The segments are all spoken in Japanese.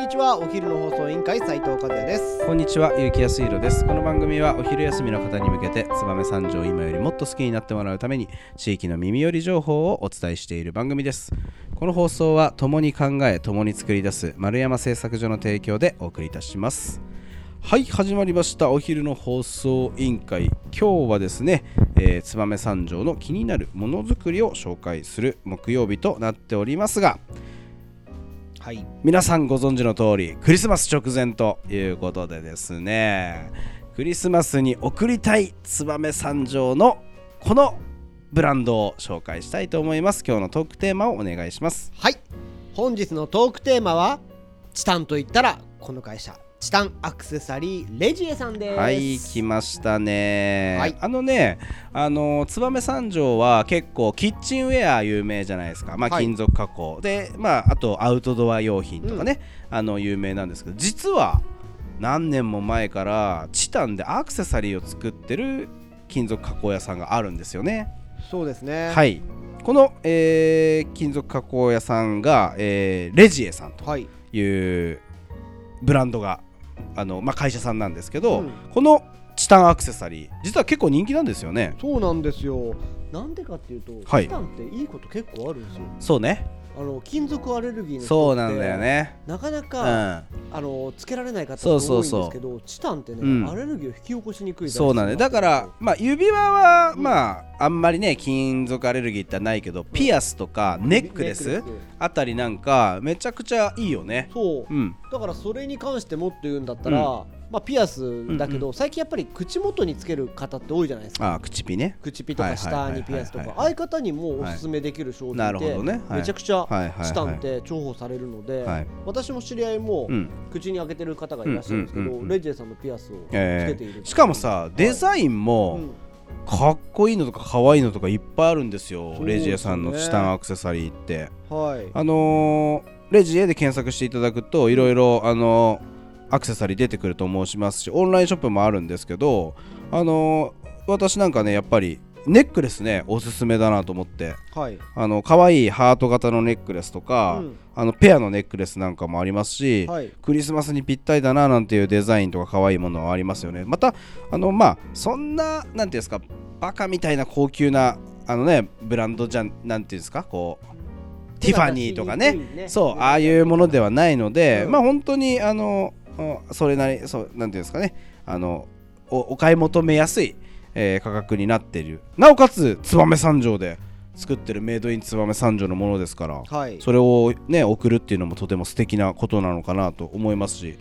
にちはお昼の放送委員会斉藤和也ですこんにちは、ゆうきやすいろです。この番組はお昼休みの方に向けて、燕三条を今よりもっと好きになってもらうために、地域の耳寄り情報をお伝えしている番組です。この放送は、共に考え、共に作り出す丸山製作所の提供でお送りいたします。はい、始まりました。お昼の放送委員会。今日はですね、えー、燕三条の気になるものづくりを紹介する木曜日となっておりますが、はい。皆さんご存知の通りクリスマス直前ということでですね。クリスマスに贈りたい燕三条のこのブランドを紹介したいと思います。今日のトークテーマをお願いします。はい。本日のトークテーマはチタンと言ったらこの会社チタンアクセサリーレジエさんです。はい来ましたね、はい。あのねあの燕三条は結構キッチンウェア有名じゃないですか。まあはい。金属加工、でまああとアウトドア用品とかね、あの有名なんですけど実は何年も前からチタンでアクセサリーを作ってる金属加工屋さんがあるんですよね。そうですね。はい。この、えー金属加工屋さんが、えーレジエさんとはい。いうブランドがあの、まあ、会社さんなんですけど、うん。このチタンアクセサリー実は結構人気なんですよね。そうなんですよなんでかっていうと、はい。チタンっていいこと結構あるんですよ。そうね。あの金属アレルギーのそうなんだよね。なかなうか、ん。あのつけられない方って多いんですそうそうそうけどチタンってね、うん。アレルギーを引き起こしにくいそうなんだよ。だから、まあ、指輪は、まああんまりね金属アレルギーってないけどピアスとかネックレスあたりなんかめちゃくちゃいいよね。そう。うん。だからそれに関してもって言うんだったら、うまあ、ピアスだけど、うん最近やっぱり口元につける方って多いじゃないですか。ああ口ピね。口ピとか下にピアスとはいはい。はいはいか。ああいう方にもおすすめできる商品なるほでどね。はい。めちゃくちゃはいはいはいチタンって重宝されるのではい。私も知り合いもうん。口に開けてる方がいらっしゃるんですけうんうんうんうん。どレジェさんのピアスをつえけているー。しかもさデザインうもん。かっこいいのとか可愛いのとかいっぱいあるんですよ。ね。レジエさんのチタンアクセサリーって。はい。あのーレジエで検索していただくといろいろあのーアクセサリー出てくると申しますしオンラインショップもあるんですけどあのー私なんかねやっぱりネックレスねおすすめだなと思って。はい。あの可愛いハート型のネックレスとか、うん。あのペアのネックレスなんかもありますし、はい。クリスマスにぴったりだななんていうデザインとか可愛いものはありますよね。またあのまあそんななんていうんですかバカみたいな高級なあのねブランドじゃんなんていうんですかこうティファニーとかね。そうああいうものではないので、うん。まあ本当にあのあそれなりそうなんていうんですかね。あのおお買い求めやすい、えー価格になっている。なおかつ燕三条で作ってるメイドイン燕三条のものですからはい。それをね送るっていうのもとても素敵なことなのかなと思いますし、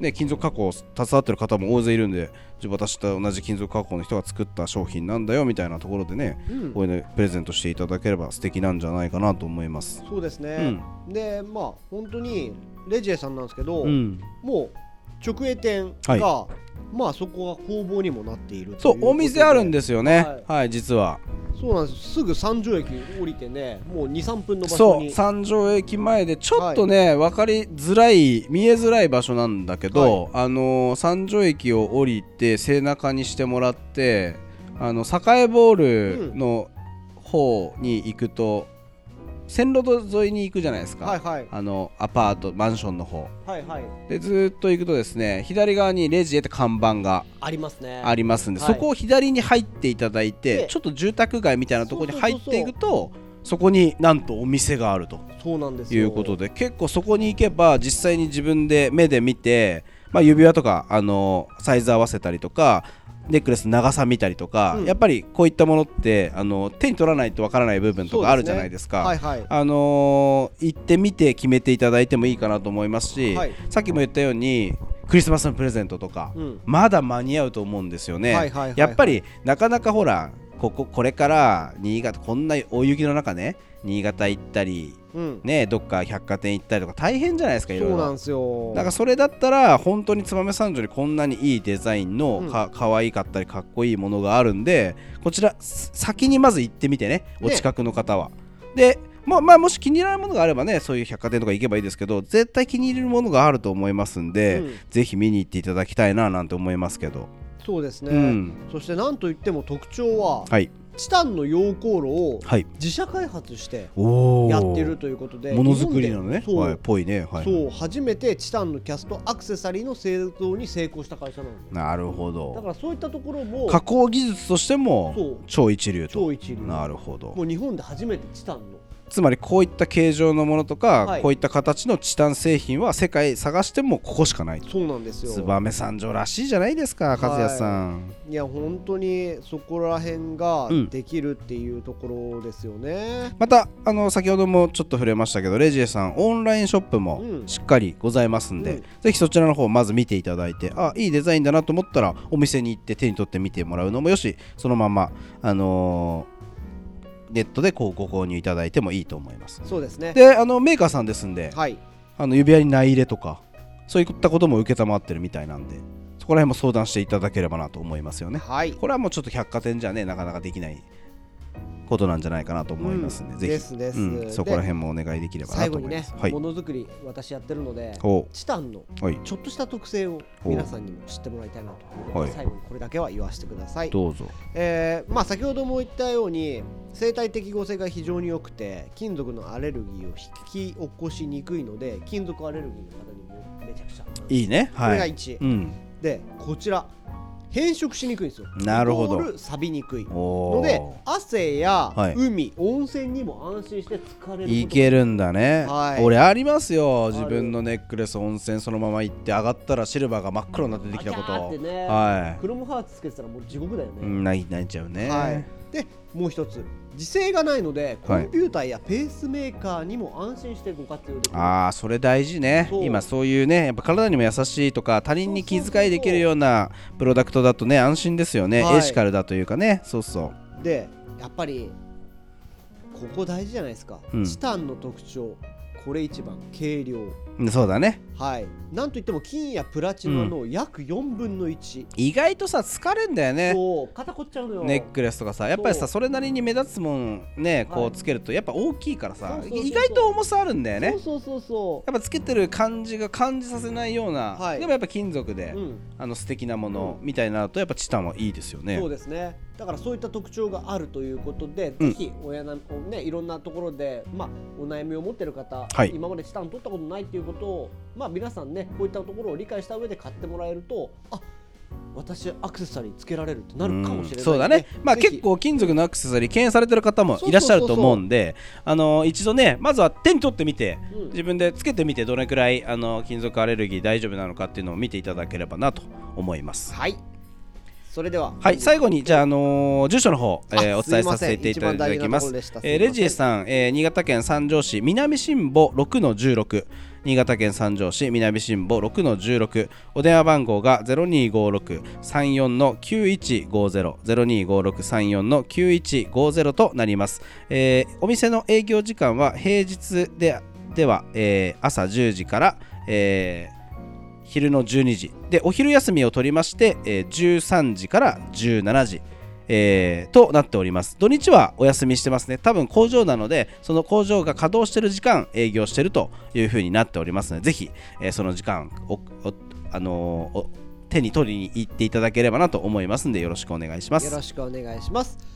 ね、金属加工携わってる方も大勢いるんで私と同じ金属加工の人が作った商品なんだよみたいなところでねうん。こういうのプレゼントしていただければ素敵なんじゃないかなと思います。そうですうねん、でまあ本当にレジェさんなんですけど、うん、もう直営店が、まあそこが工房にもなっているそうお店あるんでですよね。はい。はい、実は。そうなんですすぐ三条駅降りてねもう23分の場所に。そう三条駅前でちょっとね、分かりづらい見えづらい場所なんだけど、あのー三条駅を降りて背中にしてもらってあの栄ボールの方に行くと、線路沿いに行くじゃないですか、はいはい。あのアパートマンションの方。はいはい。でずーっと行くとですね左側にレジエって看板がありますね。ありますんで、はい。そこを左に入っていただいてでちょっと住宅街みたいなところに入っていくそとそこになんとお店があると。そうなんですよ。いうことで結構そこに行けば実際に自分で目で見て、まあ、指輪とかあのサイズ合わせたりとかネックレス長さ見たりとか、うん。やっぱりこういったものってあの手に取らないとわからない部分とかあるじゃないですか。はいはい。あのー行ってみて決めていただいてもいいかなと思いますし、はい。さっきも言ったようにクリスマスのプレゼントとか、うん。まだ間に合うと思うんですよね。はいはいはいはい。やっぱりなかなかほらこここれから新潟こんな大雪の中ね新潟行ったりうん。ねどっか百貨店行ったりとか大変じゃないですかいろいろ。そうなんですよ。だからそれだったら本当に燕三条にこんなにいいデザインのうん。か可愛かったりかっこいいものがあるんでこちらす先にまず行ってみてね。お近くの方は。でまあ、まあもし気に入らないものがあればねそういう百貨店とか行けばいいですけど絶対気に入れるものがあると思いますんで、うん。ぜひ見に行っていただきたいななんて思いますけど、そうですね、うん。そしてなんといっても特徴ははい。チタンの溶鉱炉をはい。自社開発してやってるということでものづくりなのね。日本ではい。ぽいね。はい。そう。そう初めてチタンのキャストアクセサリーの製造に成功した会社なの。なるほだどからそういったところも加工技術としてそもう。超一流と。超一流。なるほど。もう日本で初めてチタンのつまりこういった形状のものとか、はい。こういった形のチタン製品は世界探してもここしかないと。そうなんですよ。燕三条らしいじゃないですか和也さん、いや本当にそこら辺がうん。できるっていうところですよね、またあの先ほどもちょっと触れましたけどレジエさんオンラインショップもうん。しっかりございますんで、うん。ぜひそちらの方まず見ていただいてあいいデザインだなと思ったらお店に行って手に取って見てもらうのもよしそのままあのーネットでこうご購入いただいてもいいと思います。そうですね。であのメーカーさんですんではい。あの指輪に内入れとかそういったことも承ってるみたいなんでそこら辺も相談していただければなと思いますよね。はい。これはもうちょっと百貨店じゃねなかなかできないことなんじゃないかなと思いますんで、うん。ぜひ。ですです。うん、そこら辺もお願いできればな最後にねと思います、はい。ものづくり私やってるのでおチタンのはい。ちょっとした特性を皆さんにも知ってもらいたいなと。いう。ことではい。最後にこれだけは言わせてください。どうぞ。えーまあ、先ほども言ったように生態適合性が非常に良くて金属のアレルギーを引き起こしにくいので金属アレルギーの方にもめちゃくちゃ。いいね。これがはい1、うん。でこちら変色しにくいんですよ。なるほど。錆びにくいおのでお汗やはい。海、温泉にも安心して疲れるいけるんだね、はい。俺ありますよ。る。自分のネックレス温泉そのまま行って上がったらシルバーが真っ黒になってできたこと。ね。はクロムハーツつけてたらもう地獄だよね、いうん泣い泣いちゃうね、はい、でもう一つ時制がないのでコはい。ンピューターやペースメーカーにも安心してご活用できる、ああそれ大事ね。今そういうねやっぱ体にも優しいとか他人に気遣いできるようなプロダクトだとね安心ですよね、はい。エシカルだというかね。そうそう。でやっぱりここ大事じゃないですか、うん。チタンの特徴。これ一番軽量。うんそうだねはい。なんといっても金やプラチナの約4分の1、意外とさ疲れんだよね。そう。肩こっちゃうのよ。ネックレスとかさやっぱりさそれなりに目立つもんねこはい。うつけるとやっぱ大きいからさ意外と重さあるんだよね。そうそうそうそやっぱつけてる感じが感じさせないような、はい。でもやっぱ金属で、う、うん、あの素敵なものみたいになるとやっぱチタンはいいですよね。そうですね。だからそういった特徴があるということで、うん。ぜひ親なねいろんなところでまあお悩みを持ってる方、はい。今までチタン取ったことないっていうことをまあ皆さんねこういったところを理解した上で買ってもらえるとあ私アクセサリーつけられるってなるかもしれないので、うんそうだね。まあ結構金属のアクセサリー敬遠されてる方もいらっしゃると思うんであの一度ねまずは手に取ってみてうん。自分でつけてみてどれくらいあの金属アレルギー大丈夫なのかっていうのを見ていただければなと思います。はい。それでははい、最後にじゃあ、あのー住所の方、えーあお伝えさせていただきます。えーレジエさん、えー新潟県三条市南新保6の16新潟県三条市南新保6の16お電話番号が0256-34の9150 0256-34の9150となります、えーお店の営業時間は平日ででは、えー朝10時から、えー昼の12時。でお昼休みを取りまして、えー13時から17時、えーとなっております。土日はお休みしてますね。多分工場なのでその工場が稼働してる時間営業してるというふうになっておりますのでぜひ、えーその時間をあのー手に取りに行っていただければなと思いますのでよろしくお願いします。よろしくお願いします。